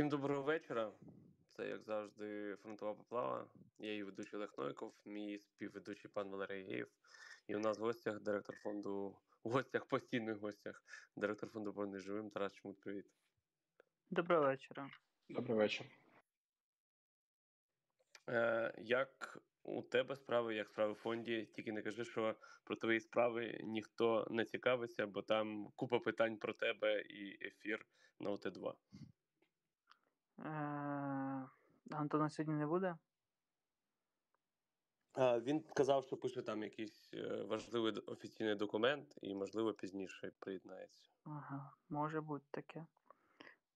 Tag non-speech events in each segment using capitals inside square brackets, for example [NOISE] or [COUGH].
Всім доброго вечора. Це, як завжди, фронтова поплава. Я її ведучий Олег Нойков, мій співведучий пан Валерій Геєв. І у нас в гостях директор фонду, в гостях, постійних гостях, директор фонду «Повернись живим Тарас Чмут. Привіт. Доброго вечора. Добрий вечір. Е, як у тебе справи, як справи в фонді? Тільки не кажи, що про твої справи ніхто не цікавиться, бо там купа питань про тебе і ефір на ОТ2. Е, Антона сьогодні не буде? Він казав, що пише там якийсь е, важливий офіційний документ, і, можливо, пізніше приєднається. Ага, може бути таке.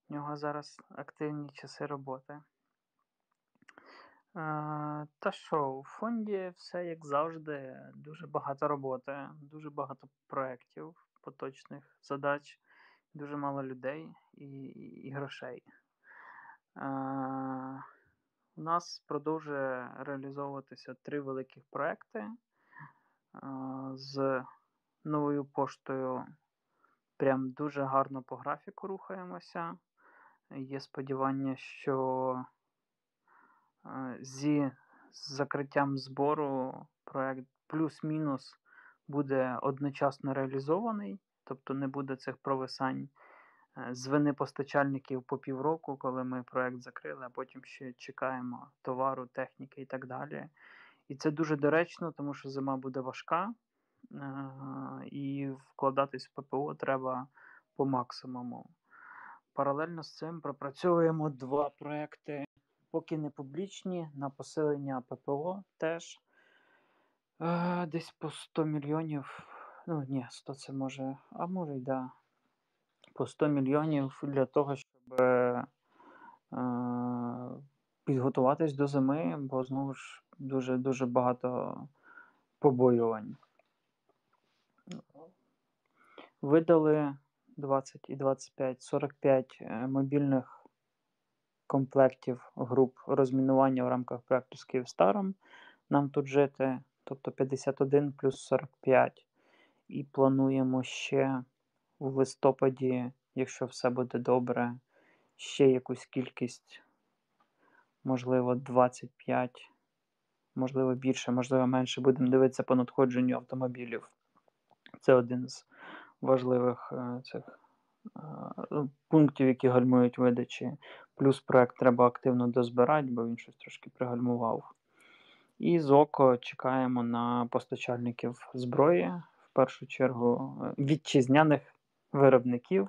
У нього зараз активні часи роботи. Е, та що, у фонді все як завжди, дуже багато роботи, дуже багато проєктів, поточних задач, дуже мало людей і, і грошей. У нас продовжує реалізовуватися три великих проекти з новою поштою. Прям дуже гарно по графіку рухаємося. Є сподівання, що е, зі закриттям збору проект плюс-мінус буде одночасно реалізований, тобто не буде цих провисань з вини постачальників по півроку, коли ми проект закрили, а потім ще чекаємо товару, техніки і так далі. І це дуже доречно, тому що зима буде важка, е, і вкладатись в ППО треба по максимуму. Паралельно з цим пропрацьовуємо два проекти, поки не публічні, на посилення ППО теж. Е, Десь по 100 мільйонів. Ну, ні, 100 це може, а може й да. По 100 мільйонів для того, щоб е, підготуватись до зими, бо знову ж дуже дуже багато побоювань. Видали 20 і 25, 45 е, мобільних комплектів груп розмінування в рамках проекту з Київстаром. Нам тут жити, тобто 51 плюс 45. І плануємо ще у листопаді, якщо все буде добре, ще якусь кількість, можливо, 25, можливо, більше, можливо, менше. Будемо дивитися по надходженню автомобілів. Це один з важливих е, цих е, ну, пунктів, які гальмують видачі. Плюс проект треба активно дозбирати, бо він щось трошки пригальмував. І з око чекаємо на постачальників зброї, в першу чергу е, вітчизняних виробників,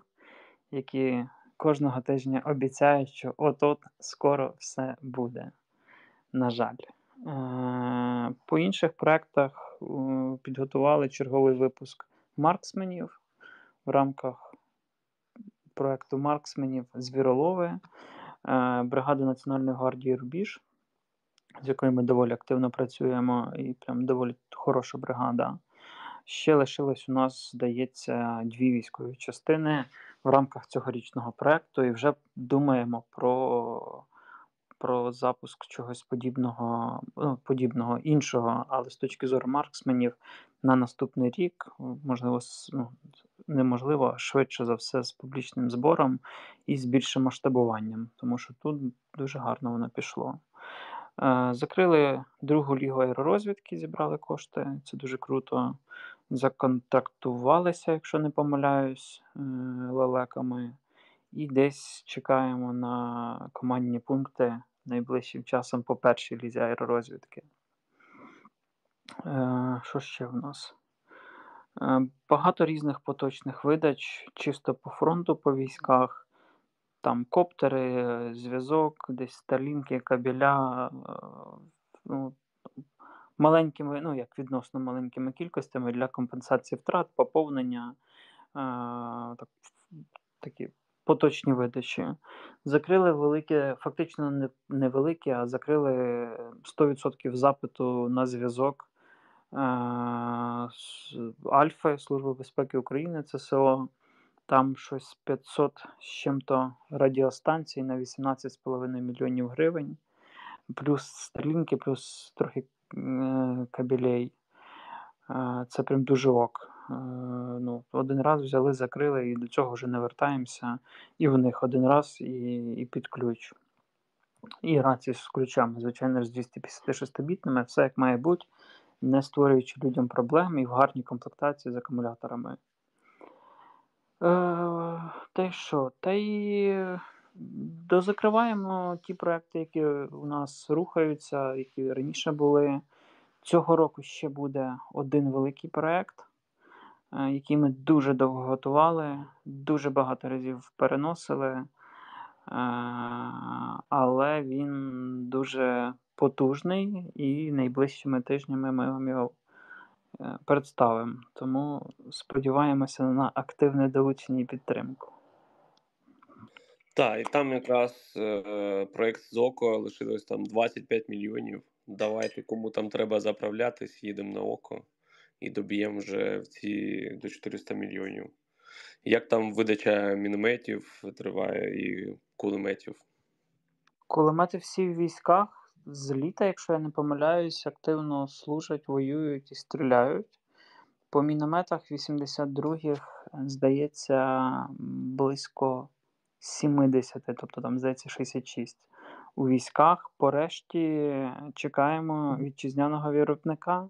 які кожного тижня обіцяють, що от-от скоро все буде. На жаль. Е, По інших проектах е, підготували черговий випуск марксменів в рамках проекту Марксменів Звіролови, е, бригади Національної гвардії Рубіж, з якою ми доволі активно працюємо, і прям доволі хороша бригада. Ще лишилось у нас, здається, дві військові частини в рамках цьогорічного проекту, і вже думаємо про про запуск чогось подібного, ну, подібного іншого, але з точки зору марксменів на наступний рік, можливо, ну, неможливо, швидше за все, з публічним збором і з більшим масштабуванням, тому що тут дуже гарно воно пішло. Е, закрили другу лігу аеророзвідки, зібрали кошти, це дуже круто. Законтактувалися, якщо не помиляюсь, е, лелеками. І десь чекаємо на командні пункти найближчим часом по першій лізі аеророзвідки. Е, Що ще в нас? Е, Багато різних поточних видач, чисто по фронту, по військах. Там коптери, зв'язок, десь старлінки, кабеля. Ну, маленькими, ну як відносно маленькими кількостями для компенсації втрат, поповнення. Е, так, такі поточні видачі. Закрили велике, фактично не, а закрили 100% запиту на зв'язок е, з Альфа, Служби безпеки України, ЦСО. Там щось 500 з чим-то радіостанцій на 18,5 мільйонів гривень, плюс стрілінки, плюс трохи кабелей. Е, це прям дуже ок. Ну, один раз взяли, закрили і до цього вже не вертаємося. І в них один раз, і і під ключ. І рації з ключами, звичайно з 256-бітними, все як має бути, не створюючи людям проблем і в гарній комплектації з акумуляторами. Е, Та й що? Та й дозакриваємо ті проекти, які у нас рухаються, які раніше були. Цього року ще буде один великий проект, е, який ми дуже довго готували, дуже багато разів переносили, е, але він дуже потужний і найближчими тижнями ми вам його е, представимо. Тому сподіваємося на активне долучення і підтримку. Так, і там якраз е, проєкт ЗОКО лишилось там 25 мільйонів. Давайте, кому там треба заправлятись, їдемо на око і доб'ємо вже в ці до 400 мільйонів. Як там видача мінометів триває і кулеметів? Кулемети всі в військах з літа, якщо я не помиляюсь, активно служать, воюють і стріляють. По мінометах 82-х, здається, близько 70, тобто там, здається, 66 у військах. Порешті чекаємо вітчизняного виробника.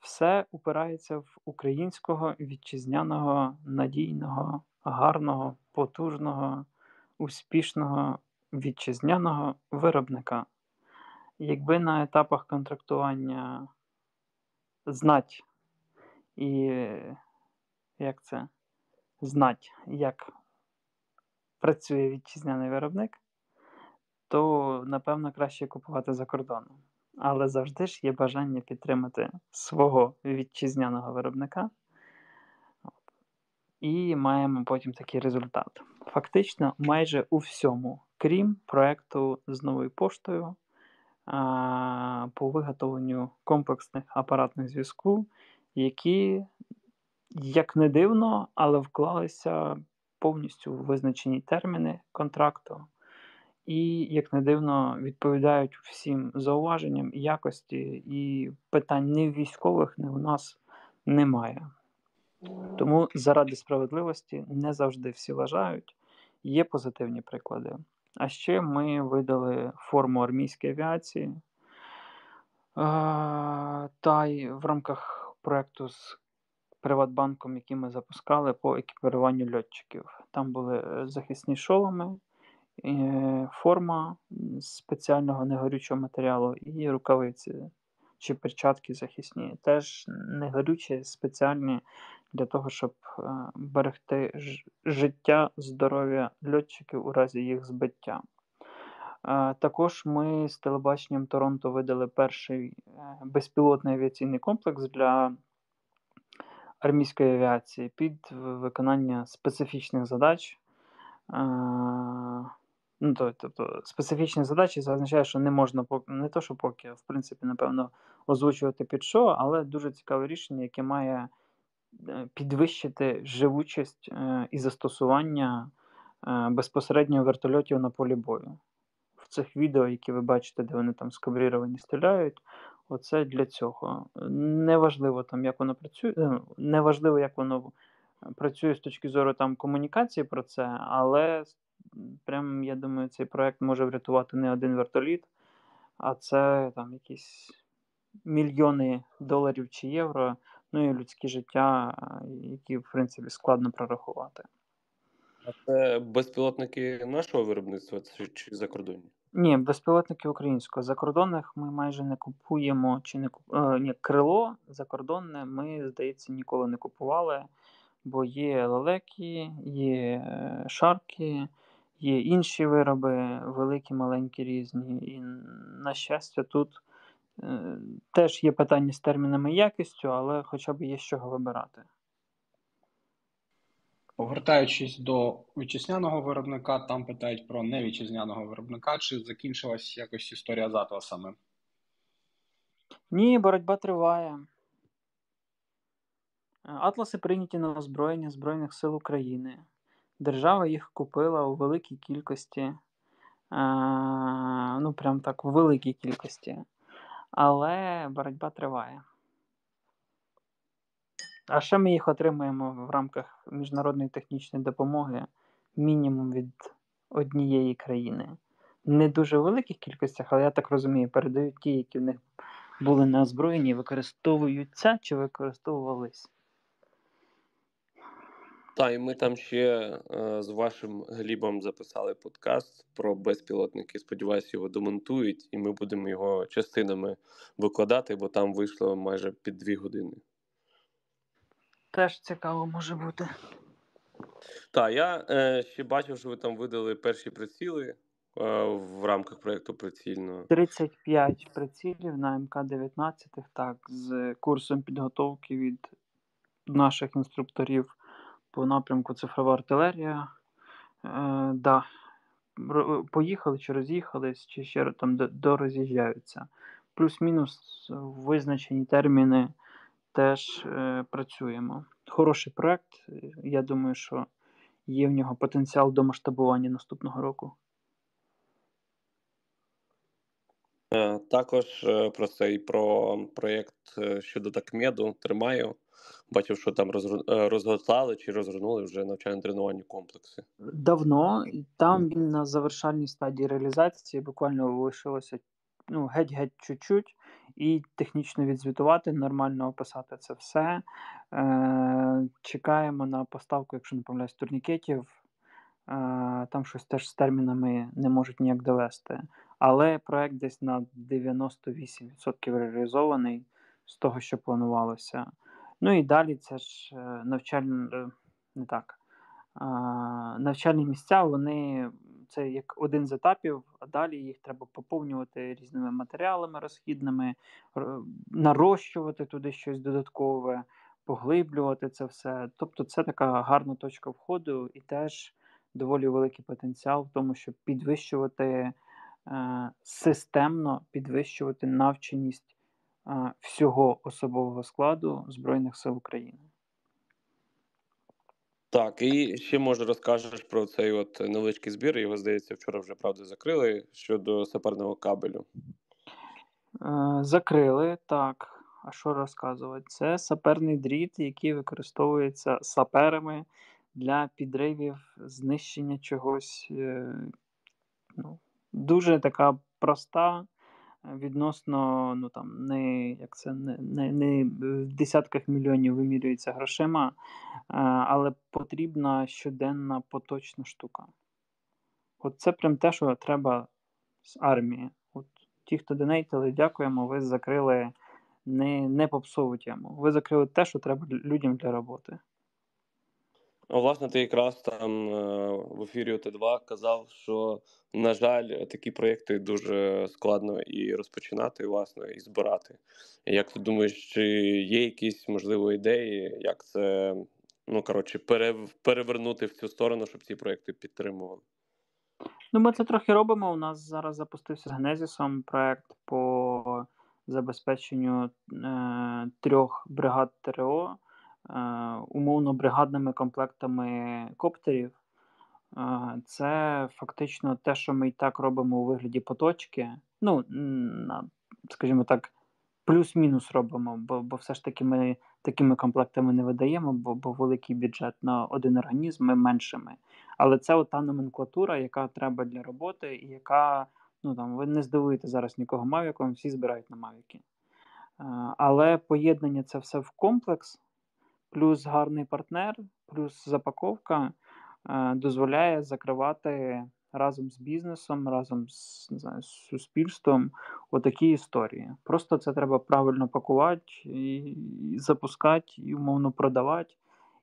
Все упирається в українського вітчизняного, надійного, гарного, потужного, успішного вітчизняного виробника. Якби на етапах контрактування знать і як це знать, як працює вітчизняний виробник, то напевно краще купувати за кордоном. Але завжди ж є бажання підтримати свого вітчизняного виробника. І маємо потім такий результат. Фактично, майже у всьому, крім проєкту з новою поштою по виготовленню комплексних апаратних зв'язку, які, як не дивно, але вклалися повністю визначені терміни контракту і, як не дивно, відповідають всім зауваженням якості, і питань ні військових, ні у нас немає. Тому заради справедливості не завжди всі вважають, є позитивні приклади. А ще ми видали форму армійської авіації. Та й в рамках проєкту з Приватбанком, який ми запускали по екіпіруванню льотчиків. Там були е, захисні шоломи, Е, форма спеціального негорючого матеріалу і рукавиці чи перчатки захисні. Теж негорючі, спеціальні для того, щоб е, берегти життя, здоров'я льотчиків у разі їх збиття. Також ми з телебаченням Торонто видали перший безпілотний авіаційний комплекс для армійської авіації під виконання специфічних задач. Ну, тобто специфічні задачі це означає, що не можна не то, що поки, в принципі, напевно, озвучувати під що, але дуже цікаве рішення, яке має е, підвищити живучість е, і застосування е, безпосередньо вертольотів на полі бою. В цих відео, які ви бачите, де вони там скабріровані стріляють, оце для цього. Неважливо там, як воно працює, неважливо, як воно працює з точки зору там комунікації про це, але прям, я думаю, цей проект може врятувати не один вертоліт, а це там якісь мільйони доларів чи євро, ну і людські життя, які, в принципі, складно прорахувати. А це безпілотники нашого виробництва чи закордонні? Ні, безпілотники українського. Закордонних ми майже не купуємо чи не куп... Е, ні, крило закордонне ми, здається, ніколи не купували, бо є лелеки, є е, шарки, Є інші вироби, великі, маленькі, різні. І, на щастя, тут е, теж є питання з термінами якістю, але хоча б є з чого вибирати. Повертаючись до вітчизняного виробника, там питають про невітчизняного виробника, чи закінчилась якось історія з атласами? Ні, боротьба триває. Атласи прийняті на озброєння Збройних сил України. Держава їх купила у великій кількості, е, ну прям так у великій кількості, але боротьба триває. А ще ми їх отримуємо в рамках міжнародної технічної допомоги мінімум від однієї країни. Не дуже великих кількостях, але я так розумію, передають ті, які в них були не озброєні, використовуються чи використовувались. Так, і ми там ще е, з вашим Глібом записали подкаст про безпілотники. Сподіваюсь, його демонтують, і ми будемо його частинами викладати, бо там вийшло майже під дві години. Теж цікаво може бути. Так, я е, ще бачив, що ви там видали перші приціли е, в рамках проєкту прицільно. 35 прицілів на МК-19, так, з курсом підготовки від наших інструкторів по напрямку цифрова артилерія. Е, да. Поїхали чи роз'їхались, чи ще там до- дороз'їжджаються. Плюс-мінус визначені терміни теж е, працюємо. Хороший проект. Я думаю, що є в нього потенціал до масштабування наступного року. Е, Також е, про цей про проєкт щодо такмеду тримаю. Бачив, що там розгортали чи розгорнули вже навчально-тренувальні комплекси. Давно, там він на завершальній стадії реалізації буквально лишилося ну, геть-геть чуть-чуть, і технічно відзвітувати, нормально описати це все. Е, чекаємо на поставку, якщо не помиляюсь, турнікетів. Е, там щось теж з термінами не можуть ніяк довести. Але проект десь на 98% реалізований з того, що планувалося. Ну і далі це ж е, навчальне, е, не так. Навчальні місця, вони це як один з етапів, а далі їх треба поповнювати різними матеріалами розхідними, нарощувати туди щось додаткове, поглиблювати це все. Тобто це така гарна точка входу і теж доволі великий потенціал в тому, щоб підвищувати е, системно підвищувати навченість е, всього особового складу Збройних сил України. Так, і ще може розкажеш про цей от невеличкий збір. Його здається, вчора вже правда закрили щодо саперного кабелю. Е, Закрили, так. А що розказувати? Це саперний дріт, який використовується саперами для підривів, знищення чогось. е, Ну, дуже така проста, відносно, ну там, не, як це, не, не, не в десятках мільйонів вимірюється грошима, е, але потрібна щоденна поточна штука. От це прям те, що треба з армії. От ті, хто донейтили, дякуємо, ви закрили не, не попсову тему. Ви закрили те, що треба людям для роботи. А, Власне, ти якраз там е, в ефірі ОТ2 казав, що, на жаль, такі проєкти дуже складно і розпочинати, власне, і збирати. Як ти думаєш, чи є якісь можливо ідеї, як це ну коротше перев- перевернути в цю сторону, щоб ці проєкти підтримували? Ну, ми це трохи робимо. У нас зараз запустився з Генезісом проект по забезпеченню е, трьох бригад ТРО, умовно бригадними комплектами коптерів. Е, це фактично те, що ми і так робимо у вигляді поточки. Ну, скажімо так, плюс-мінус робимо, бо, бо все ж таки ми такими комплектами не видаємо, бо, бо великий бюджет на один організм, ми меншими. Але це та номенклатура, яка треба для роботи, і яка, ну там, ви не здивуєте зараз нікого мавіком, всі збирають на мавіки. Е, Але поєднання це все в комплекс, плюс гарний партнер, плюс запаковка е, дозволяє закривати разом з бізнесом, разом з, не знаю, з суспільством отакі історії. Просто це треба правильно пакувати і, запускати, і умовно продавати,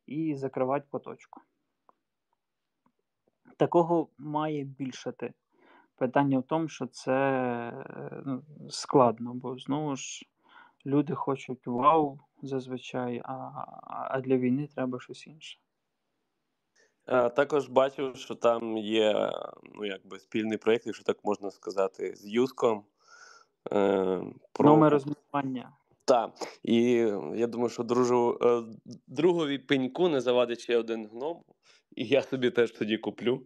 і закривати поточку. Такого має більшати. Питання в тому, що це е, ну, складно, бо знову ж люди хочуть вау зазвичай, а, а для війни треба щось інше. Е, Також бачив, що там є ну, якби спільний проєкт, якщо так можна сказати, з Юском. Е, про... Номер розмінування. Так, і я думаю, що дружу, е, другові пеньку не завадить ще один гном, і я собі теж тоді куплю.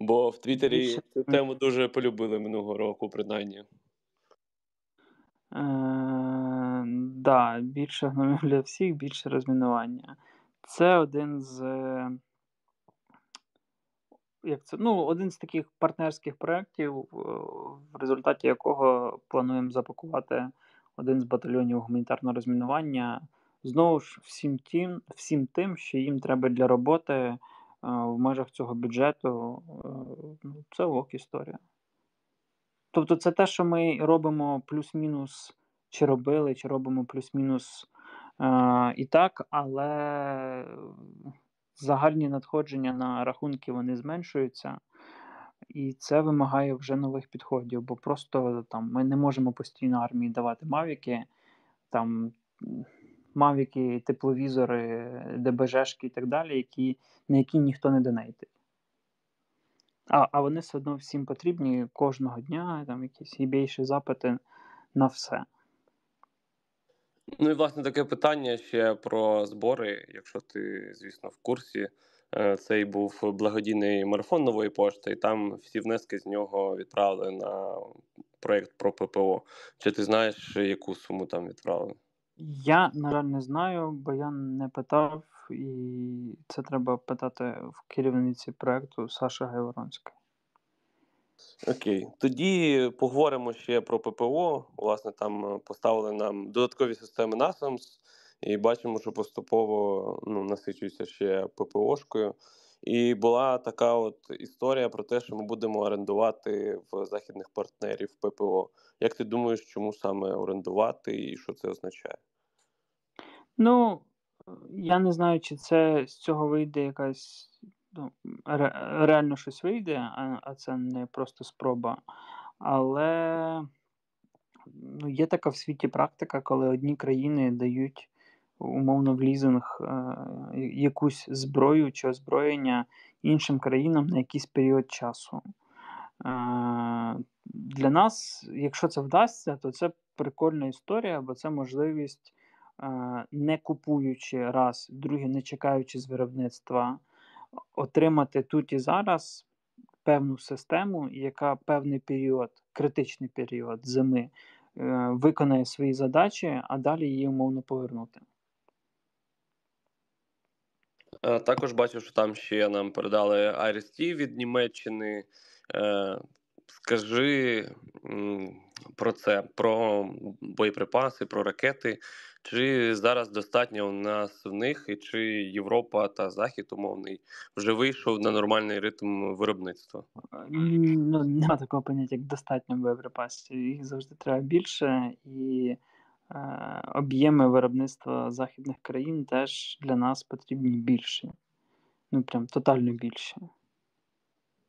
Бо в Твіттері цю тему дуже полюбили минулого року, принаймні. Е, да, більше гномів для всіх, більше розмінування. Це один з як це, ну, один з таких партнерських проєктів, в результаті якого плануємо запакувати один з батальйонів гуманітарного розмінування. Знову ж всім тим, всім тим, що їм треба для роботи е, в межах цього бюджету. Е, ну, це ок історія. Тобто, це те, що ми робимо плюс-мінус, чи робили, чи робимо плюс-мінус е, і так, але загальні надходження на рахунки вони зменшуються. І це вимагає вже нових підходів, бо просто там ми не можемо постійно армії давати мавіки, там мавіки, тепловізори, ДБЖшки і так далі, які, на які ніхто не донейтить. А а вони все одно всім потрібні кожного дня, там якісь і більші запити на все. Ну і власне таке питання ще про збори. Якщо ти, звісно, в курсі, е, цей був благодійний марафон нової пошти, і там всі внески з нього відправили на проєкт про ППО. Чи ти знаєш, яку суму там відправили? Я, на жаль, не знаю, бо я не питав, і це треба питати в керівниці проєкту Саші Гайворонської. Окей, тоді поговоримо ще про ППО. Власне, там е, поставили нам додаткові системи NASAMS, і бачимо, що поступово ну, насичується ще ППОшкою. І була така от історія про те, що ми будемо орендувати в західних партнерів ППО. Як ти думаєш, чому саме орендувати і що це означає? Ну, я не знаю, чи це з цього вийде якась ну, ре, реально щось вийде, а, а це не просто спроба. Але ну, є така в світі практика, коли одні країни дають умовно в лізинг е, якусь зброю чи озброєння іншим країнам на якийсь період часу. Е, Для нас, якщо це вдасться, то це прикольна історія, бо це можливість, е, не купуючи раз, друге, не чекаючи з виробництва отримати тут і зараз певну систему, яка певний період, критичний період зими е, виконає свої задачі, а далі її умовно повернути. Е, також бачу, що там ще нам передали IRST від Німеччини. Е, скажи про це, про боєприпаси, про ракети. Чи зараз достатньо у нас в них, і чи Європа та Захід умовний вже вийшов на нормальний ритм виробництва? Ну, Нема такого поняття, як достатньо боєприпасів. Їх завжди треба більше, і е, об'єми виробництва західних країн теж для нас потрібні більші. Ну, прям тотально більше.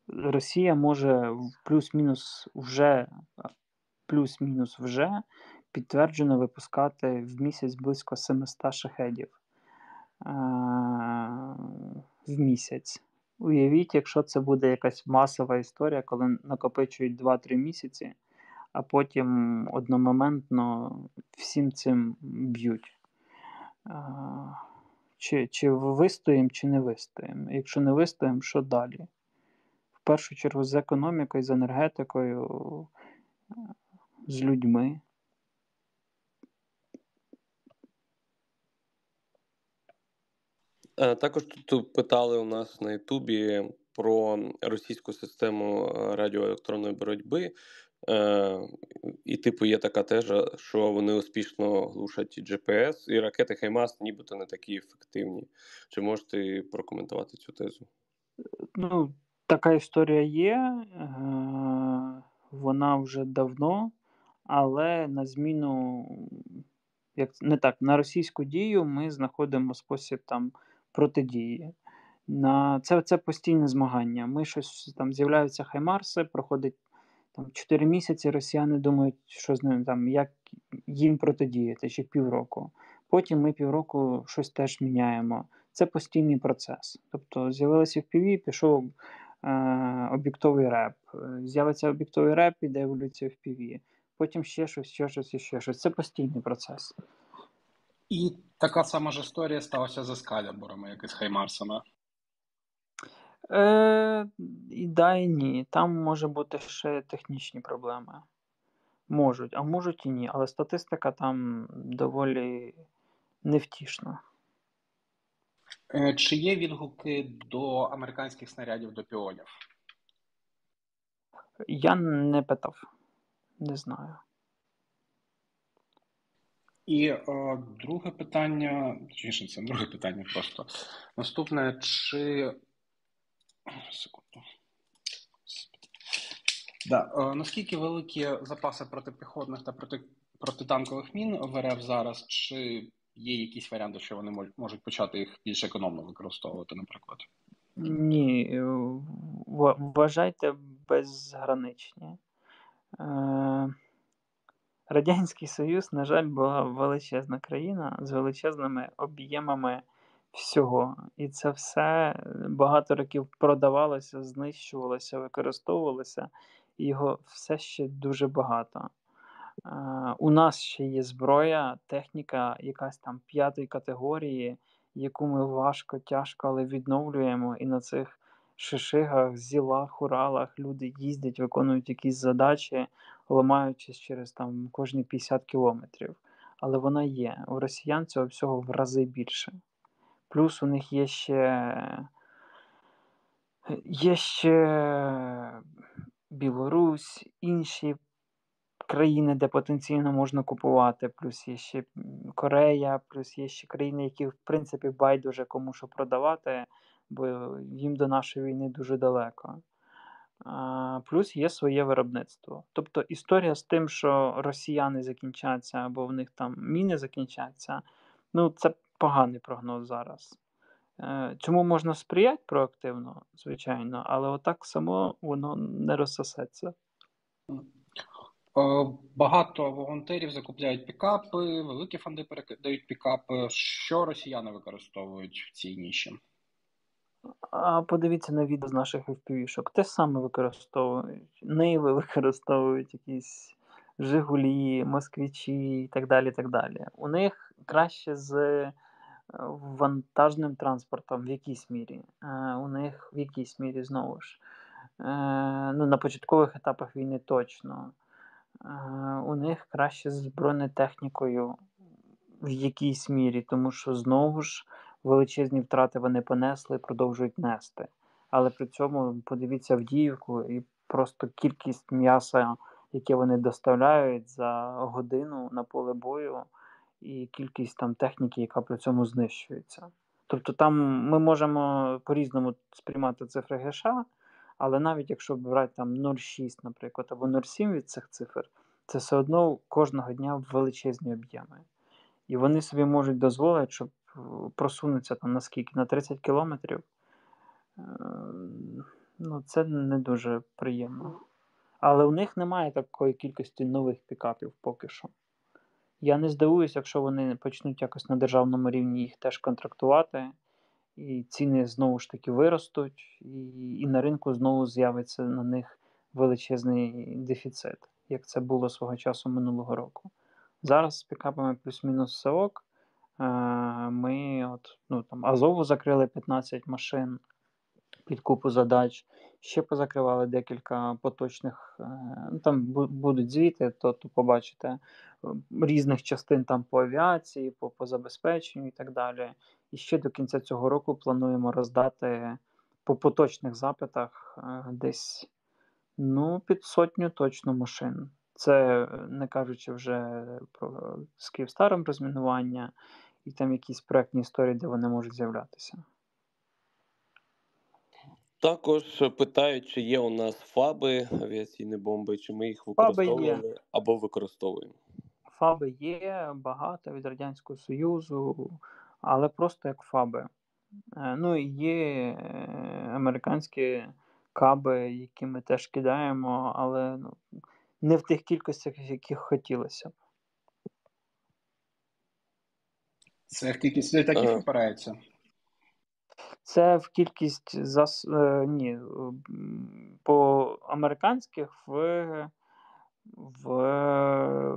Росія може плюс-мінус вже плюс-мінус вже підтверджено випускати в місяць близько 700 шахедів в місяць. Уявіть, якщо це буде якась масова історія, коли накопичують 2-3 місяці, а потім одномоментно всім цим б'ють. Чи чи вистоїмо, чи не вистоїмо. Якщо не вистоїмо, що далі? В першу чергу з економікою, з енергетикою, з людьми. Також тут питали у нас на Ютубі про російську систему е, радіоелектронної боротьби. Е, і, типу, є така тежа, що вони успішно глушать GPS, і ракети Хаймас нібито не такі ефективні. Чи можете прокоментувати цю тезу? Ну, така історія є. Вона вже давно, але на зміну, як не так, на російську дію ми знаходимо спосіб там протидії. На Це це постійне змагання. Ми щось там з'являються хаймарси, проходить там 4 місяці. Росіяни думають, що з ним там, як їм протидіяти, чи півроку. Потім ми півроку щось теж міняємо. Це постійний процес. Тобто з'явилися в PV, пішов е, об'єктовий реп. З'явиться об'єктовий реп, іде еволюція в PV. Потім ще щось, ще щось, ще щось. Це постійний процес. І така сама ж історія сталася з ескалібурами, як і з Хаймарсами. Е, І да, і ні. Там може бути ще технічні проблеми. Можуть, а можуть і ні. Але статистика там доволі невтішна. Е, чи є відгуки до американських снарядів до піонів? Я не питав, не знаю. І е, друге питання, точніше, це друге питання просто. Наступне, чи. Секунду. Да. Е, наскільки великі запаси протипіхотних та проти, протитанкових мін в РФ зараз? Чи є якісь варіанти, що вони можуть почати їх більш економно використовувати, наприклад? Ні, е, вважайте безграничні. Е, Радянський Союз, на жаль, була величезна країна з величезними об'ємами всього. І це все багато років продавалося, знищувалося, використовувалося, і його все ще дуже багато. У нас ще є зброя, техніка, якась там п'ятої категорії, яку ми важко, тяжко, але відновлюємо. І на цих шишигах, зілах, уралах люди їздять, виконують якісь задачі, ламаючись через там кожні 50 кілометрів. Але вона є. У росіян цього всього в рази більше. Плюс у них є ще є ще Білорусь, інші країни, де потенційно можна купувати, плюс є ще Корея, плюс є ще країни, які, в принципі, байдуже кому що продавати, бо їм до нашої війни дуже далеко. Плюс є своє виробництво. Тобто історія з тим, що росіяни закінчаться або в них там міни закінчаться, ну це поганий прогноз зараз. Е, чому можна сприяти проактивно, звичайно, але отак само воно не розсосеться. Е, багато волонтерів закупляють пікапи, великі фонди передають пікапи. Що росіяни використовують в цій ніші? А подивіться на відео з наших FPV-шок. Те саме використовують. Ниви [LAUGHS] використовують якісь Жигулі, Москвичі і так далі. так далі. У них краще з е, вантажним транспортом в якійсь мірі. Е, у них в якійсь мірі знову ж. Ну, На початкових етапах війни точно. У них краще з бронетехнікою в якійсь мірі, тому що знову ж величезні втрати вони понесли продовжують нести. Але при цьому подивіться Авдіївку і просто кількість м'яса, яке вони доставляють за годину на поле бою, і кількість там техніки, яка при цьому знищується. Тобто там ми можемо по-різному сприймати цифри ГШ, але навіть якщо брати там 0,6, наприклад, або 0,7 від цих цифр, це все одно кожного дня величезні об'єми. І вони собі можуть дозволити, щоб просунутися там наскільки на 30 кілометрів. Е, ну, це не дуже приємно. Але у них немає такої кількості нових пікапів поки що. Я не здивуюся, якщо вони почнуть якось на державному рівні їх теж контрактувати і ціни знову ж таки виростуть, і, і на ринку знову з'явиться на них величезний дефіцит, як це було свого часу минулого року. Зараз з пікапами плюс-мінус все ок. Е, ми от, ну, там, Азову закрили 15 машин під купу задач. Ще позакривали декілька поточних. Е, ну, Там будуть звіти, то, то побачите е, різних частин там по авіації, по, по забезпеченню і так далі. І ще до кінця цього року плануємо роздати по поточних запитах е, десь ну, під сотню точно машин. Це не кажучи вже про з Київстаром розмінування і там якісь проектні історії, де вони можуть з'являтися. Також питають, чи є у нас ФАБи, авіаційні бомби, чи ми їх використовували або використовуємо. ФАБи є багато від Радянського Союзу, але просто як ФАБи. Е, ну і є е, американські каби, які ми теж кидаємо, але ну, не в тих кількостях, яких хотілося б. Це в кількість літаків опирається? Це в кількість зас... Е, ні, по американських в в,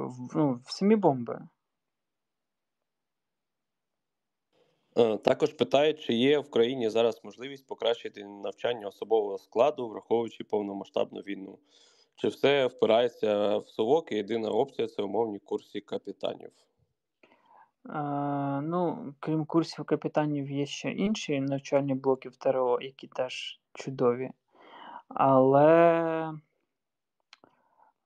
в, ну, в самі бомби. Е, також питають, чи є в країні зараз можливість покращити навчання особового складу, враховуючи повномасштабну війну. Чи все впирається в совок і єдина опція це умовні курси капітанів? Е, ну, крім курсів капітанів, є ще інші навчальні блоки в ТРО, які теж чудові. Але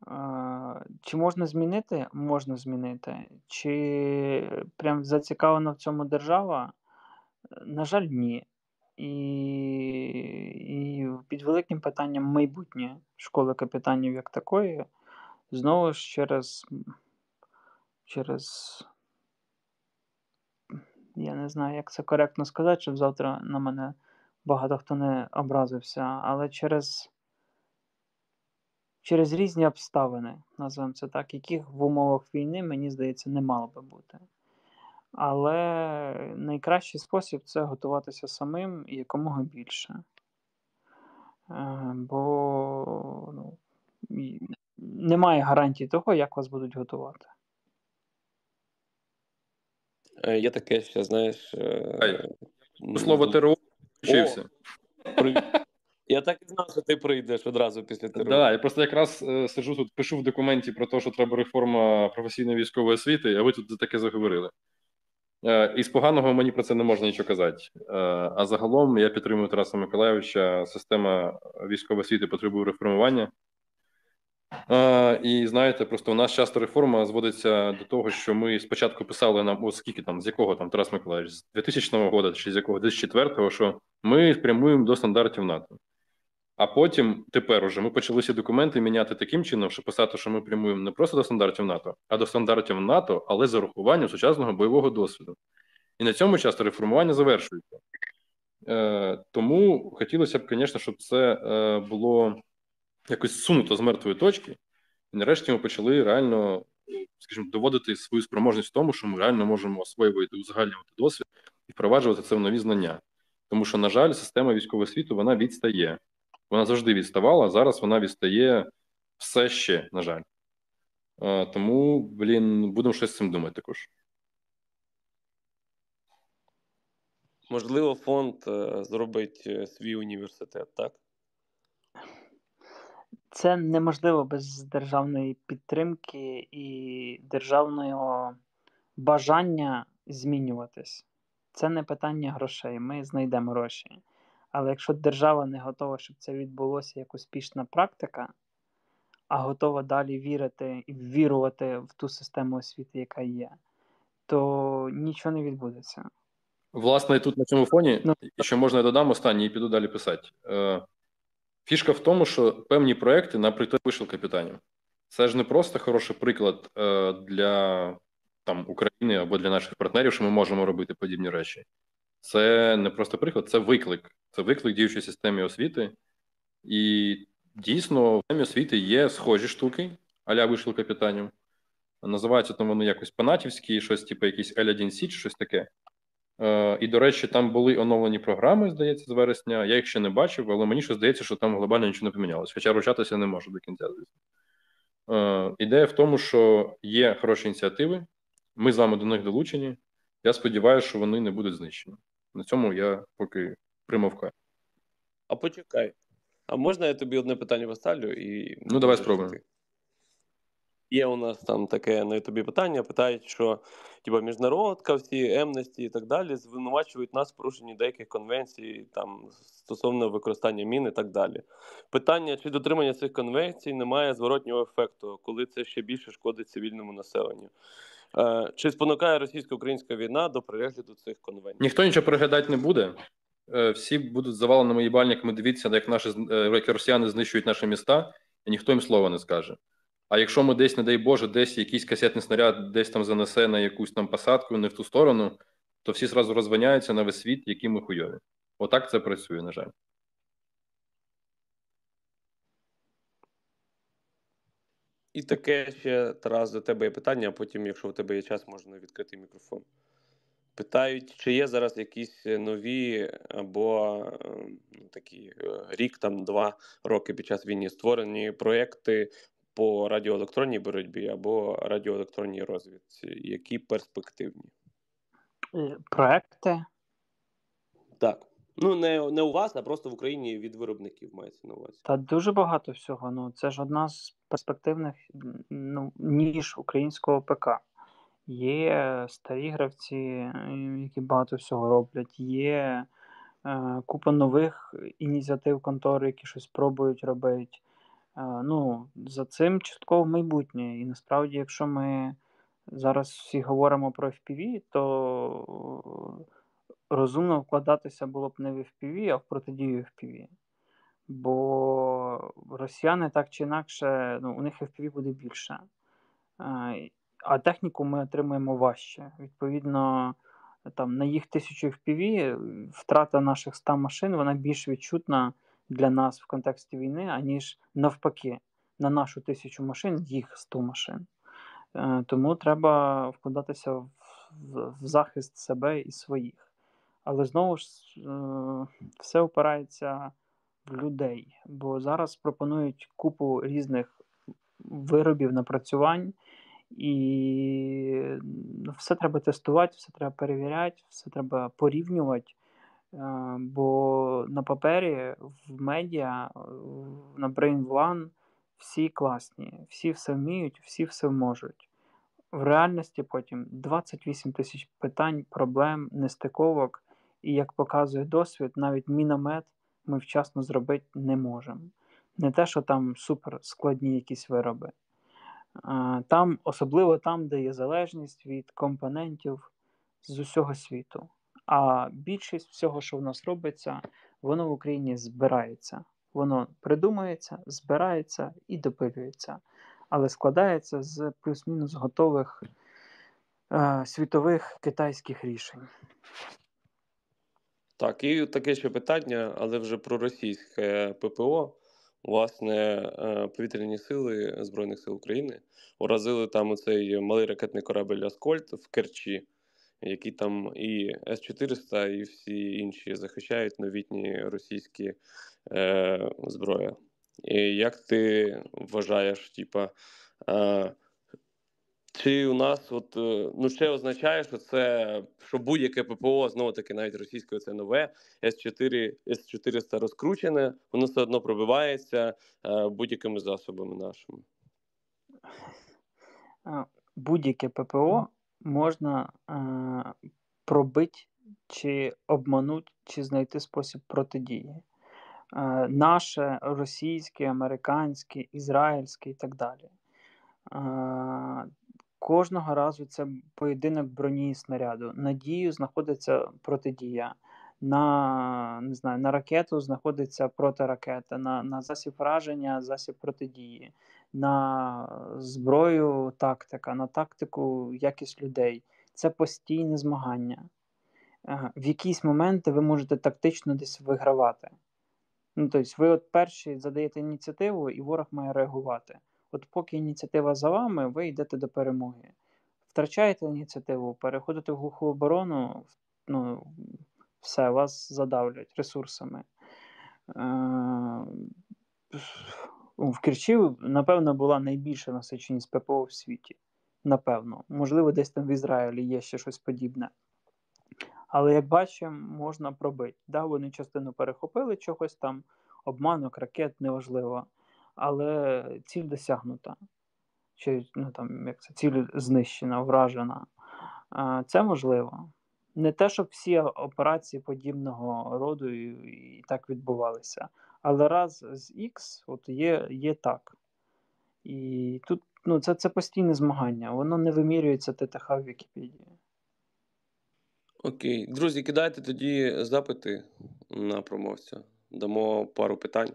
е, чи можна змінити? Можна змінити. Чи прям зацікавлена в цьому держава? На жаль, ні. І, і під великим питанням майбутнє школи капітанів як такої, знову ж через, через я не знаю, як це коректно сказати, щоб завтра на мене багато хто не образився, але через через різні обставини, називаємо це так, яких в умовах війни, мені здається, не мало би бути. Але найкращий спосіб це готуватися самим і якомога більше. Е, бо ну, немає гарантії того, як вас будуть готувати. Е, є таке ще, знаєш. Е, слово ТРО вчився. Я так і знав, що ти прийдеш одразу після ТРО. Так, да, я просто якраз е, сиджу тут, пишу в документі про те, що треба реформа професійної військової освіти, а ви тут за таке заговорили. Е, і з поганого мені про це не можна нічого казати. Е, а загалом я підтримую Тараса Миколайовича. Система військової освіти потребує реформування. Е, і знаєте, просто у нас часто реформа зводиться до того, що ми спочатку писали нам, о, скільки там, з якого там Тарас Миколаївич, з 2000 року чи з якого 2004-го, що ми спрямуємо до стандартів НАТО. А потім, тепер уже ми почали ці документи міняти таким чином, щоб писати, що ми прямуємо не просто до стандартів НАТО, а до стандартів НАТО, але з урахуванням сучасного бойового досвіду. І на цьому часто реформування завершується. Е, Тому хотілося б, звісно, щоб це е, було якось сунуто з мертвої точки, і нарешті ми почали реально, скажімо, доводити свою спроможність в тому, що ми реально можемо освоювати, узагальнювати досвід і впроваджувати це в нові знання. Тому що, на жаль, система військового світу вона відстає. Вона завжди відставала, а зараз вона відстає все ще, на жаль. Тому, блін, будемо щось з цим думати також. Можливо, фонд е, зробить е, свій університет, так? Це неможливо без державної підтримки і державного бажання змінюватись. Це не питання грошей. Ми знайдемо гроші. Але якщо держава не готова, щоб це відбулося як успішна практика, а готова далі вірити і ввірувати в ту систему освіти, яка є, то нічого не відбудеться. Власне, тут на цьому фоні, ну, що можна я додам останній і піду далі писати. Е, Фішка в тому, що певні проекти, наприклад, вийшов капітанів. Це ж не просто хороший приклад е, для там України або для наших партнерів, що ми можемо робити подібні речі. Це не просто приклад, це виклик. Це виклик діючої системі освіти. І дійсно в системі освіти є схожі штуки, аля вийшов капітанів. Називаються там вони якось панатівські, щось, типу, якийсь L1C чи щось таке. Е, І, до речі, там були оновлені програми, здається, з вересня. Я їх ще не бачив, але мені ще здається, що там глобально нічого не помінялось. Хоча ручатися не можу до кінця, звісно. Е, Ідея в тому, що є хороші ініціативи, ми з вами до них долучені. Я сподіваюся, що вони не будуть знищені. На цьому я поки примовкаю. А почекай. А можна я тобі одне питання поставлю? і... Ну, давай спробуємо. Є у нас там таке на тобі питання, питають, що типу, міжнародка, всі емності і так далі звинувачують нас в порушенні деяких конвенцій там стосовно використання мін і так далі. Питання, чи дотримання цих конвенцій не має зворотнього ефекту, коли це ще більше шкодить цивільному населенню. Е, чи спонукає російсько-українська війна до перегляду цих конвенцій? Ніхто нічого переглядати не буде. Е, всі будуть заваленими їбальниками дивитися, як наші е, як росіяни знищують наші міста, і ніхто їм слова не скаже. А якщо ми десь, не дай Боже, десь якийсь касетний снаряд десь там занесе на якусь там посадку, не в ту сторону, то всі зразу розвиняються на весь світ, які ми хуйові. Отак це працює, на жаль. І таке ще Тарас до тебе є питання, а потім, якщо у тебе є час, можна відкрити мікрофон. Питають, чи є зараз якісь нові або ну, такі е, рік, там два роки під час війни створені проекти по радіоелектронній боротьбі або радіоелектронній розвідці, які перспективні? Е, проекти? Так. Ну, не не у вас, а просто в Україні від виробників мається на увазі. Та дуже багато всього. Ну, Це ж одна з перспективних ну, ніж українського ПК. Є старі гравці, які багато всього роблять. Є е, купа нових ініціатив контори, які щось пробують робити. Е, ну, За цим частково майбутнє. І насправді, якщо ми зараз всі говоримо про FPV, то розумно вкладатися було б не в FPV, а в протидію FPV. Бо росіяни так чи інакше, ну, у них FPV буде більше. А техніку ми отримуємо важче. Відповідно, там на їх тисячу FPV втрата наших 100 машин вона більш відчутна для нас в контексті війни, аніж навпаки, на нашу тисячу машин їх 100 машин. Е, тому треба вкладатися в, в, в захист себе і своїх. Але знову ж е, все опирається в людей, бо зараз пропонують купу різних виробів напрацювань, і ну, все треба тестувати, все треба перевіряти, все треба порівнювати. Е, бо на папері, в медіа, на Brain One всі класні, всі все вміють, всі все можуть. В реальності потім 28 тисяч питань, проблем, нестиковок, і як показує досвід, навіть міномет ми вчасно зробити не можемо. Не те, що там супер складні якісь вироби. Там, Особливо там, де є залежність від компонентів з усього світу. А більшість всього, що в нас робиться, воно в Україні збирається. Воно придумується, збирається і допилюється, але складається з плюс-мінус готових е, світових китайських рішень. Так, і таке ще питання, але вже про російське ППО. Власне, е, повітряні сили Збройних сил України уразили там оцей малий ракетний корабель Аскольд в Керчі, який там і С-400, і всі інші захищають новітні російські е, зброї. І Як ти вважаєш, типа, е, чи у нас от е, ну ще означає, що це що будь-яке ППО знову таки навіть російською це нове С4 С400 розкручене, воно все одно пробивається е, будь-якими засобами нашими. Будь-яке ППО можна е, пробити чи обманути, чи знайти спосіб протидії. Е, наше російське, американське, ізраїльське і так далі. Е, Кожного разу це поєдинок броні і снаряду. На дію знаходиться протидія. На не знаю, на ракету знаходиться протиракета, на на засіб враження, засіб протидії, на зброю тактика, на тактику якість людей. Це постійне змагання. В якісь моменти ви можете тактично десь вигравати. Ну, Тобто, ви от перші задаєте ініціативу, і ворог має реагувати. От поки ініціатива за вами, ви йдете до перемоги. Втрачаєте ініціативу, переходите в глуху оборону, ну, все, вас задавлять ресурсами. Е, в Керчі, напевно, була найбільша насиченість ППО в світі. Напевно. Можливо, десь там в Ізраїлі є ще щось подібне. Але як бачимо, можна пробити. Да, Вони частину перехопили чогось там, обманок, ракет, неважливо але ціль досягнута. Чи ну, там, як це, ціль знищена, вражена. Це можливо. Не те, щоб всі операції подібного роду і, і так відбувалися. Але раз з X от є є так. І тут ну, це це постійне змагання, воно не вимірюється ТТХ в Вікіпедії. Окей. Друзі, кидайте тоді запити на промовця. Дамо пару питань.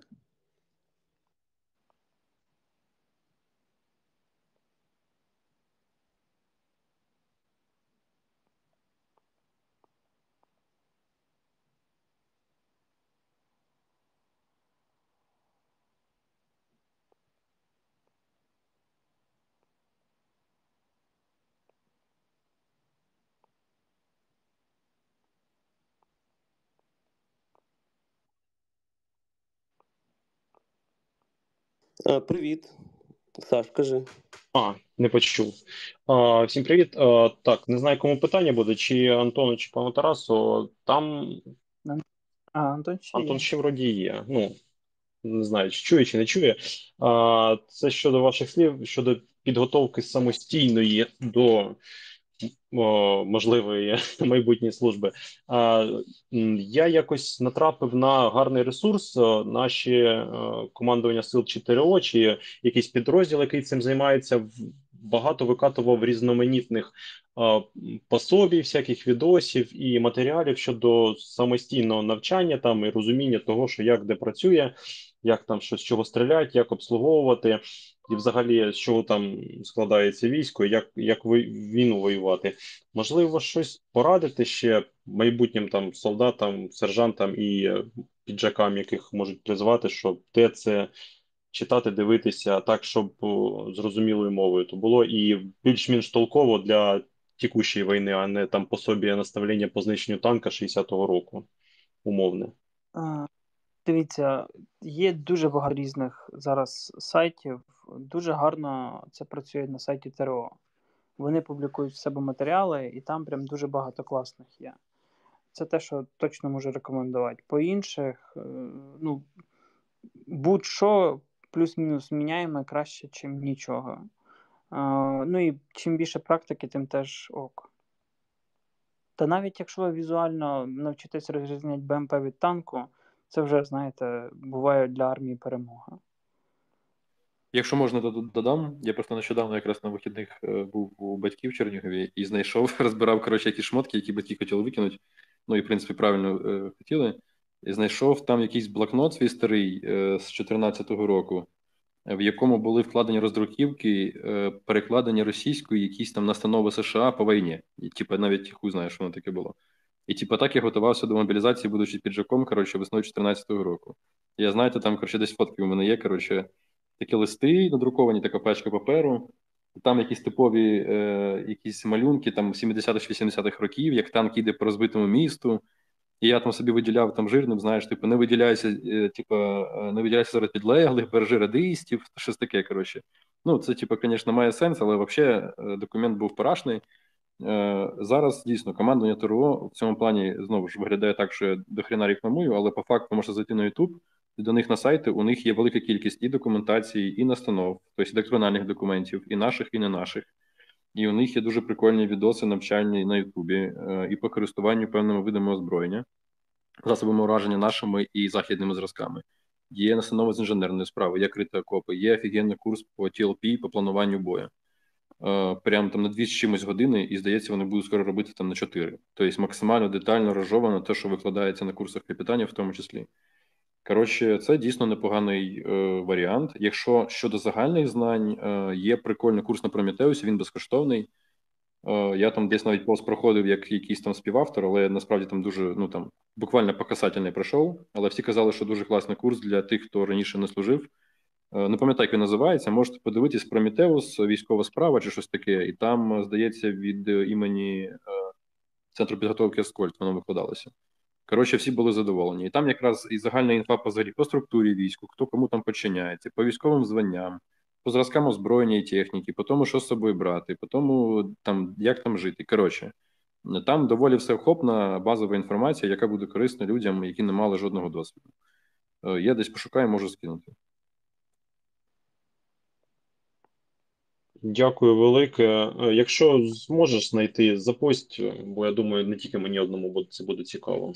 А, Привіт, Саш, кажи. А, не почув. А, Всім привіт. А, Так, не знаю, кому питання буде, чи Антону, чи пану Тарасу. Там А, Антон ще Антон є. ще вроді є. Ну, не знаю, чи чує чи не чує. А, Це щодо ваших слів, щодо підготовки самостійної до можливої [LAUGHS] майбутньої служби. Я якось натрапив на гарний ресурс. Наші е, командування сил 4О чи якийсь підрозділ, який цим займається, багато викатував різноманітних пособій, всяких відосів і матеріалів щодо самостійного навчання там і розуміння того, що як де працює, як там що з чого стріляти, як обслуговувати, і взагалі з чого там складається військо, як, як війну воювати. Можливо, щось порадити ще майбутнім там солдатам, сержантам і піджакам, яких можуть призвати, щоб де це читати, дивитися так, щоб зрозумілою мовою то було і більш-менш толково для текущої війни, а не там пособі наставлення по знищенню танка 60-го року. Умовне. Дивіться, є дуже багато різних зараз сайтів. Дуже гарно це працює на сайті ТРО. Вони публікують в себе матеріали, і там прям дуже багато класних є. Це те, що точно можу рекомендувати. По інших, е, ну, будь-що плюс-мінус міняємо краще, чим нічого. Ну і чим більше практики, тим теж ок. Та навіть якщо ви візуально навчитесь розрізняти БМП від танку, це вже, знаєте, буває для армії перемога. Якщо можна, додам. Я просто нещодавно якраз на вихідних е, був у батьків в Чернігові і знайшов, [LAUGHS] розбирав коротше якісь шмотки, які батьки хотіли викинути. Ну і в принципі правильно е, хотіли. І знайшов там якийсь блокнот свій старий е, з 14-го року, в якому були вкладені роздруківки, е, перекладені російською, якісь там настанови США по війні. І типу, навіть хуй знає, що воно таке було. І типу, так я готувався до мобілізації, будучи піджаком, коротше, весною 14-го року. Я знаєте, там коротше, десь фотки у мене є. Коротше, такі листи надруковані, така пачка паперу. Там якісь типові е, якісь малюнки там 70-80-х років, як танк їде по розбитому місту. І я там собі виділяв там жирним, знаєш, типу, не виділяйся, е, типу, не виділяйся серед підлеглих, бережи радистів, щось таке. коротше. Ну, це, типу, звісно, має сенс, але взагалі е, документ був парашний. Е, Зараз дійсно командування ТРО в цьому плані знову ж виглядає так, що я до хрена рекламую, але по факту можна зайти на YouTube, до них на сайти у них є велика кількість і документації, і настанов, тобто доктринальних документів, і наших, і не наших. І у них є дуже прикольні відоси навчальні на Ютубі е, і по користуванню певними видами озброєння, засобами ураження нашими і західними зразками. Є настанови з інженерної справи, є крита окопи, є офігенний курс по TLP, по плануванню бою. Е, Прямо там на дві з чимось години, і здається, вони будуть скоро робити там на чотири. Тобто максимально детально розжовано те, що викладається на курсах капітанів, в тому числі. Коротше, це дійсно непоганий е, варіант. Якщо щодо загальних знань, е, є прикольний курс на Прометеусі, він безкоштовний. Е, я там десь навіть пост проходив як якийсь там співавтор, але насправді там дуже ну там буквально показательний пройшов. Але всі казали, що дуже класний курс для тих, хто раніше не служив. Е, не пам'ятаю, як він називається. Можете подивитись Прометеус, військова справа чи щось таке, і там, здається, від е, імені е, Центру підготовки Аскольд воно викладалося. Коротше, всі були задоволені. І там якраз і загальна інфа по по структурі війську, хто кому там підчиняється, по військовим званням, по зразкам озброєння і техніки, по тому, що з собою брати, по тому, там, як там жити. Коротше, там доволі все охопна базова інформація, яка буде корисна людям, які не мали жодного досвіду. Е, Я десь пошукаю, можу скинути. Дякую велике. Е, Якщо зможеш знайти, запость, е, бо я думаю, не тільки мені одному буде це буде цікаво.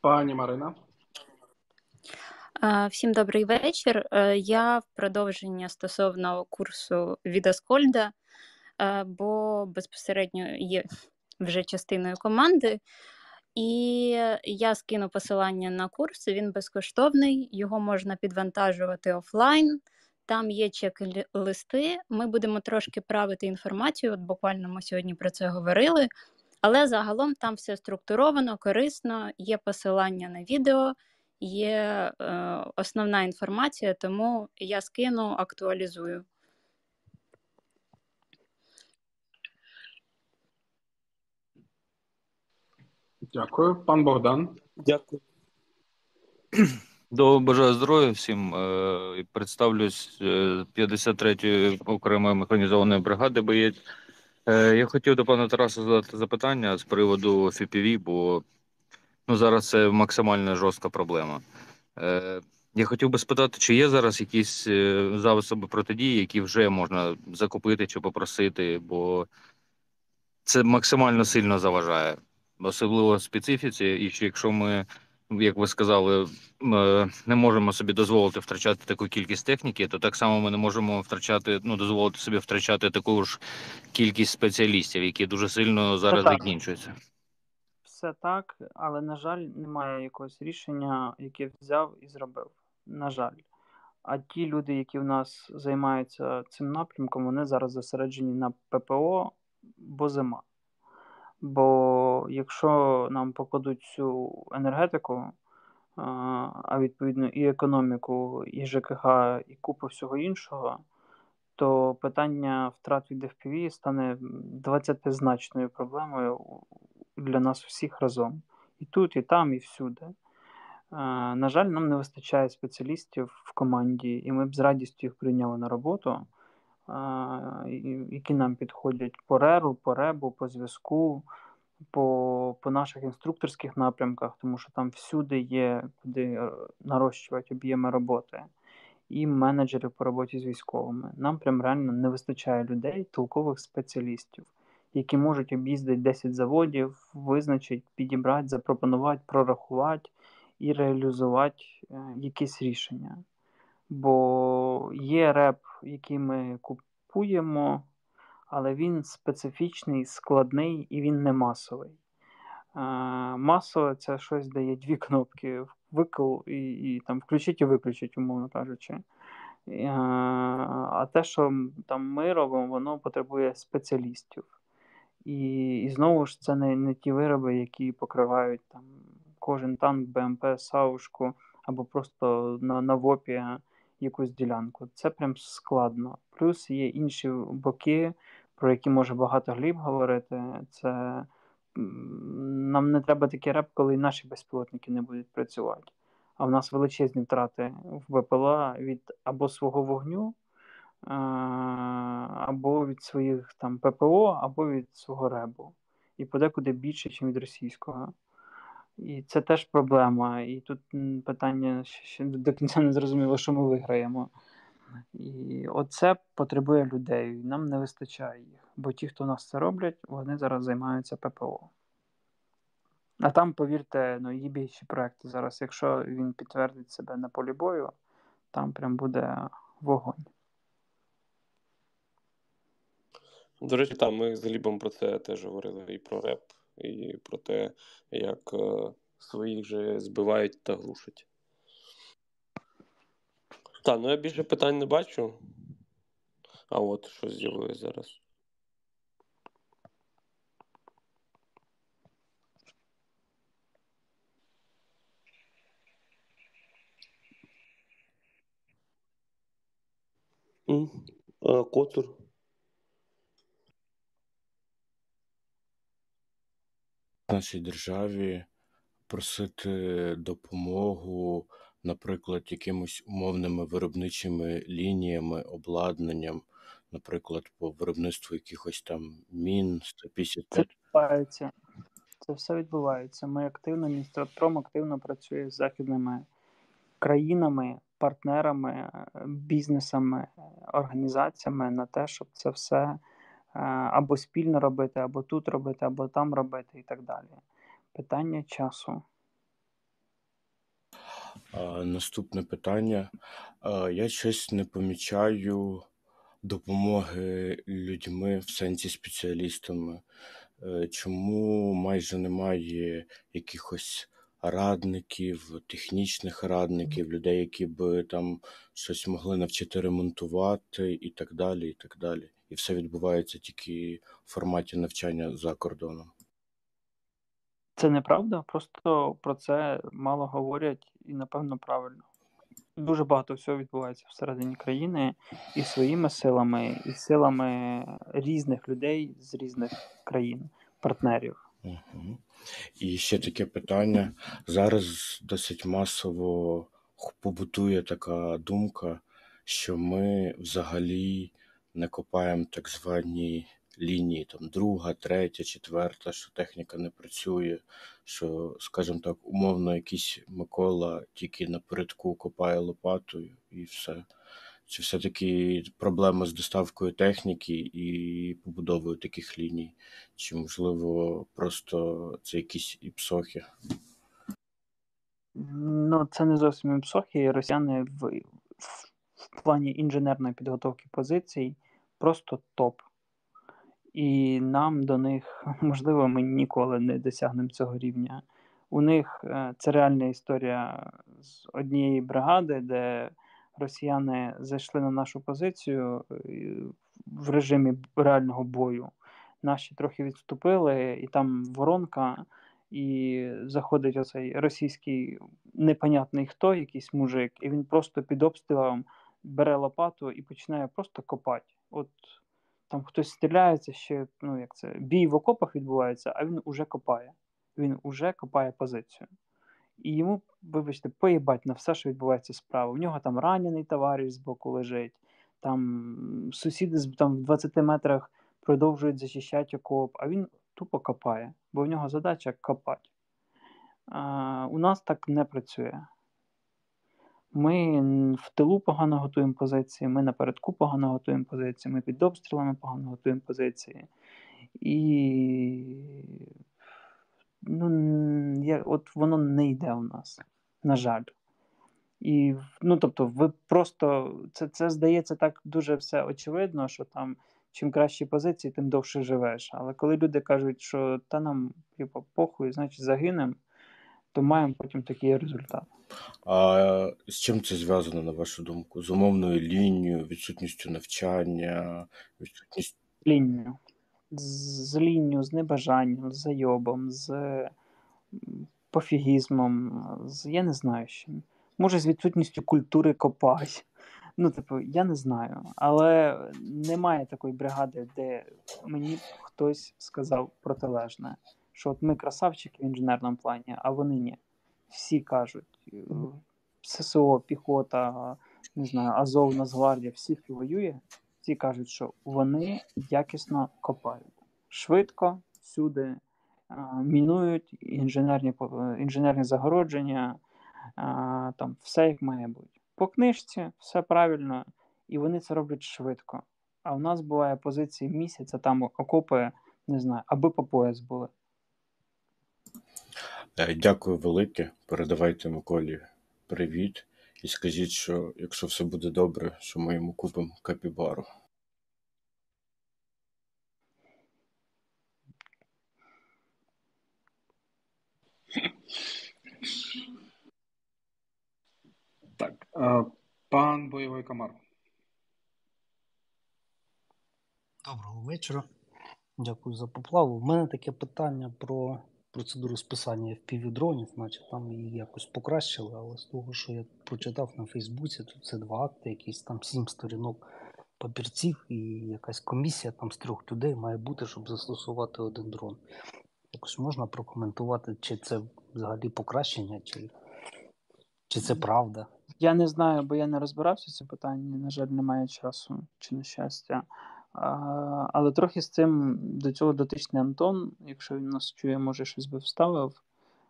Пані Марина. Всім добрий вечір. Е, Я в продовження стосовно курсу від Аскольда, е, бо безпосередньо є вже частиною команди. І я скину посилання на курс. Він безкоштовний, його можна підвантажувати офлайн. Там є чек-листи. Ми будемо трошки правити інформацію. От буквально ми сьогодні про це говорили. Але загалом там все структуровано, корисно, є посилання на відео, є е, основна інформація, тому я скину, актуалізую. Дякую. Пан Богдан. Дякую. До бажаю здоров'я всім. Е, Представлюсь е, 53-ї окремої механізованої бригади боєць. Е, Я хотів до пана Тараса задати запитання з приводу FPV, бо ну, зараз це максимально жорстка проблема. Е, Я хотів би спитати, чи є зараз якісь е, засоби протидії, які вже можна закупити чи попросити, бо це максимально сильно заважає, особливо специфіці, і що якщо ми, як ви сказали, м, е, не можемо собі дозволити втрачати таку кількість техніки, то так само ми не можемо втрачати, ну дозволити собі втрачати таку ж кількість спеціалістів, які дуже сильно зараз закінчуються. Все так, але, на жаль, немає якогось рішення, яке взяв і зробив. На жаль. А ті люди, які в нас займаються цим напрямком, вони зараз зосереджені на ППО, бо зима. Бо якщо нам покладуть всю енергетику, а, відповідно і економіку, і ЖКХ, і купу всього іншого, то питання втрат від FPV стане 20-значною проблемою для нас всіх разом. І тут, і там, і всюди. На жаль, нам не вистачає спеціалістів в команді, і ми б з радістю їх прийняли на роботу, які нам підходять по реру, по ребу, по зв'язку, по, по наших інструкторських напрямках, тому що там всюди є куди е, нарощувати об'єми роботи, і менеджери по роботі з військовими. Нам прям реально не вистачає людей, толкових спеціалістів, які можуть об'їздити 10 заводів, визначити, підібрати, запропонувати, прорахувати і реалізувати е, якісь рішення. Бо є реп, який ми купуємо, але він специфічний, складний і він не масовий. Е, Масове це щось дає дві кнопки: викл і, і там включить і виключить, умовно кажучи. Е, А те, що там ми робимо, воно потребує спеціалістів. І, і знову ж це не, не ті вироби, які покривають там кожен танк, БМП, Саушку або просто на, на ВОПі якусь ділянку. Це прям складно. Плюс є інші боки, про які може багато гліб говорити. Це нам не треба такий реп, коли наші безпілотники не будуть працювати. А в нас величезні втрати в БПЛА від або свого вогню, або від своїх там ППО, або від свого ребу. І подекуди більше, ніж від російського. І це теж проблема. І тут питання ще- до кінця не зрозуміло, що ми виграємо. І оце потребує людей. Нам не вистачає їх. Бо ті, хто нас це роблять, вони зараз займаються ППО. А там, повірте, ну, є більші проекти зараз. Якщо він підтвердить себе на полі бою, там прям буде вогонь. До речі, там ми з Глібом про це теж говорили і про реп, і про те, як е, своїх же збивають та глушать. Так, ну я більше питань не бачу. А от що з'явилось зараз. М, а, Коцур. Нашій державі просити допомогу, наприклад, якимось умовними виробничими лініями, обладнанням, наприклад, по виробництву якихось там мін, Це 155. відбувається. Це все відбувається. Ми активно, Міністратром активно працює з західними країнами, партнерами, е, бізнесами, е, організаціями на те, щоб це все або спільно робити, або тут робити, або там робити, і так далі. Питання часу. Наступне питання. Я щось не помічаю допомоги людьми в сенсі спеціалістами. Е, Чому майже немає якихось радників, технічних радників, людей, які б там щось могли навчити ремонтувати і так далі, і так далі. І все відбувається тільки в форматі навчання за кордоном. Це неправда, просто про це мало говорять і, напевно, правильно. Дуже багато всього відбувається всередині країни і своїми силами, і силами різних людей з різних країн, партнерів. Угу. І ще таке питання. Зараз досить масово побутує така думка, що ми взагалі не копаємо так звані лінії, там друга, третя, четверта, що техніка не працює, що, скажімо так, умовно, якийсь Микола тільки напередку копає лопатою і все. Чи все-таки проблема з доставкою техніки і побудовою таких ліній? Чи, можливо, просто це якісь іпсохи? Ну, це не зовсім іпсохи. Росіяни в, в, в плані інженерної підготовки позицій просто топ. І нам до них, [LAUGHS] можливо, ми ніколи не досягнемо цього рівня. У них е, це реальна історія з однієї бригади, де росіяни зайшли на нашу позицію е, в режимі реального бою. Наші трохи відступили, і там воронка, і заходить оцей російський непонятний хто, якийсь мужик, і він просто під обстрілом бере лопату і починає просто копати. От там хтось стріляється ще, ну як це, бій в окопах відбувається, а він уже копає. Він уже копає позицію. І йому, вибачте, поїбать на все, що відбувається справа. У нього там ранений товариш з боку лежить, там сусіди там в 20 метрах продовжують захищати окоп, а він тупо копає, бо в нього задача копати. А, У нас так не працює. Ми в тилу погано готуємо позиції, ми напередку погано готуємо позиції, ми під обстрілами погано готуємо позиції. І ну, я, от воно не йде у нас, на жаль. І, ну, тобто, ви просто це це здається так дуже все очевидно, що там чим кращі позиції, тим довше живеш. Але коли люди кажуть, що та нам типу, похуй, значить загинемо, то маємо потім такий результат. А з чим це зв'язано, на вашу думку? З умовною лінією, відсутністю навчання, відсутністю. Лінією з лінню, з небажанням, з зайобом, з пофігізмом, з я не знаю що. Може, з відсутністю культури копать. Ну, типу, я не знаю. Але немає такої бригади, де мені хтось сказав протилежне, що от ми красавчики в інженерному плані, а вони ні. Всі кажуть: ССО, піхота, не знаю, Азов, Нацгвардія, всі, хто воює, всі кажуть, що вони якісно копають. Швидко, всюди мінують інженерні інженерні загородження, там все як має бути. По книжці все правильно, і вони це роблять швидко. А у нас буває позиції місяця, там окопи, не знаю, аби по пояс були. Е, дякую велике. Передавайте Миколі привіт. І скажіть, що якщо все буде добре, що ми йому купимо капібару. Так, е, пан бойовий комар. Доброго вечора. Дякую за поплаву. У мене таке питання про процедуру списання FPV-дронів, наче там її якось покращили, але з того, що я прочитав на Фейсбуці, то це два акти, якісь там сім сторінок папірців, і якась комісія там з трьох людей має бути, щоб застосувати один дрон. Якось можна прокоментувати, чи це взагалі покращення, чи, чи це правда. Я не знаю, бо я не розбирався в цьому питанні. На жаль, немає часу чи на щастя. Але трохи з цим до цього дотичний Антон, якщо він нас чує, може щось би вставив.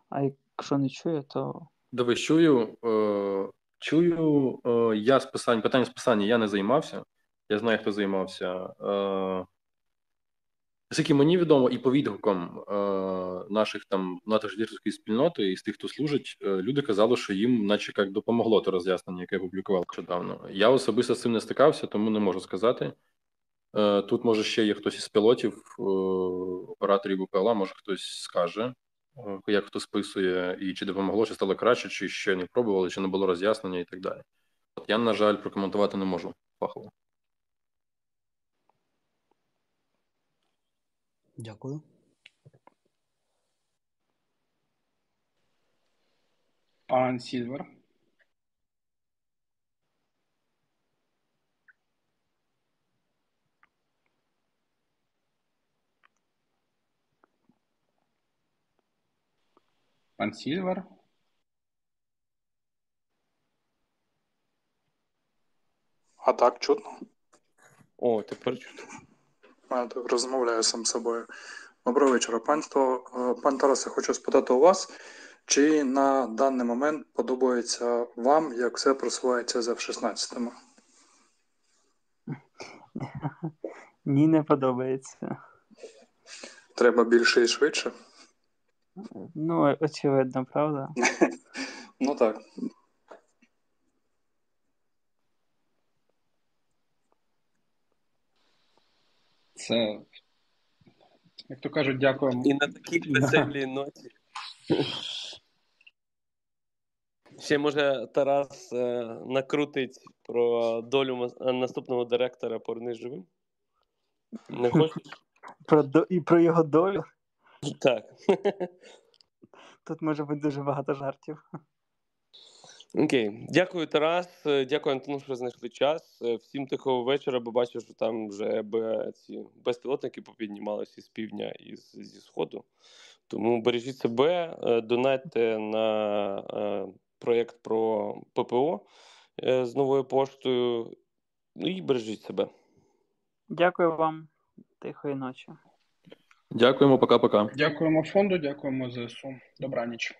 А якщо не чує, то. Дивись, чую. Е, чую, е, я списань, питання списання я не займався. Я знаю, хто займався. Е, Наскільки мені відомо, і по відгукам е, наших там натовської спільноти і з тих, хто служить, е, люди казали, що їм, наче як допомогло те роз'яснення, яке я публікував нещодавно. Я особисто з цим не стикався, тому не можу сказати. Е, Тут може ще є хтось із пілотів, е, операторів БПЛА, може хтось скаже, е, як хто списує, і чи допомогло, чи стало краще, чи ще не пробували, чи не було роз'яснення, і так далі. От я, на жаль, прокоментувати не можу фахово. Дякую. Пан Сільвер. Пан Сільвер. А так чутно? О, тепер чути. мене так розмовляю сам з собою. Доброго вечора, панство. Е, Пан Тарасе, хочу спитати у вас, чи на даний момент подобається вам, як все просувається з F-16? Ні, не подобається. Треба більше і швидше? Ну, очевидно, правда? [LAUGHS] Ну так. Це, як то кажуть, дякуємо. І на такій [LAUGHS] веселій ноті. Ще може Тарас е, накрутить про долю мас- наступного директора «Повернись живим? Не хочеш? Про до... І про його долю. Так. Тут може бути дуже багато жартів. Окей. Дякую, Тарас. Дякую, Антону, що знайшли час. Всім тихого вечора, бо бачу, що там вже ці безпілотники попіднімалися з півдня і зі сходу. Тому бережіть себе, е, донатьте на е, проєкт про ППО е, з новою поштою. Ну і бережіть себе. Дякую вам. Тихої ночі. Дякуємо, пока-пока. Дякуємо фонду, дякуємо ЗСУ. Добраніч.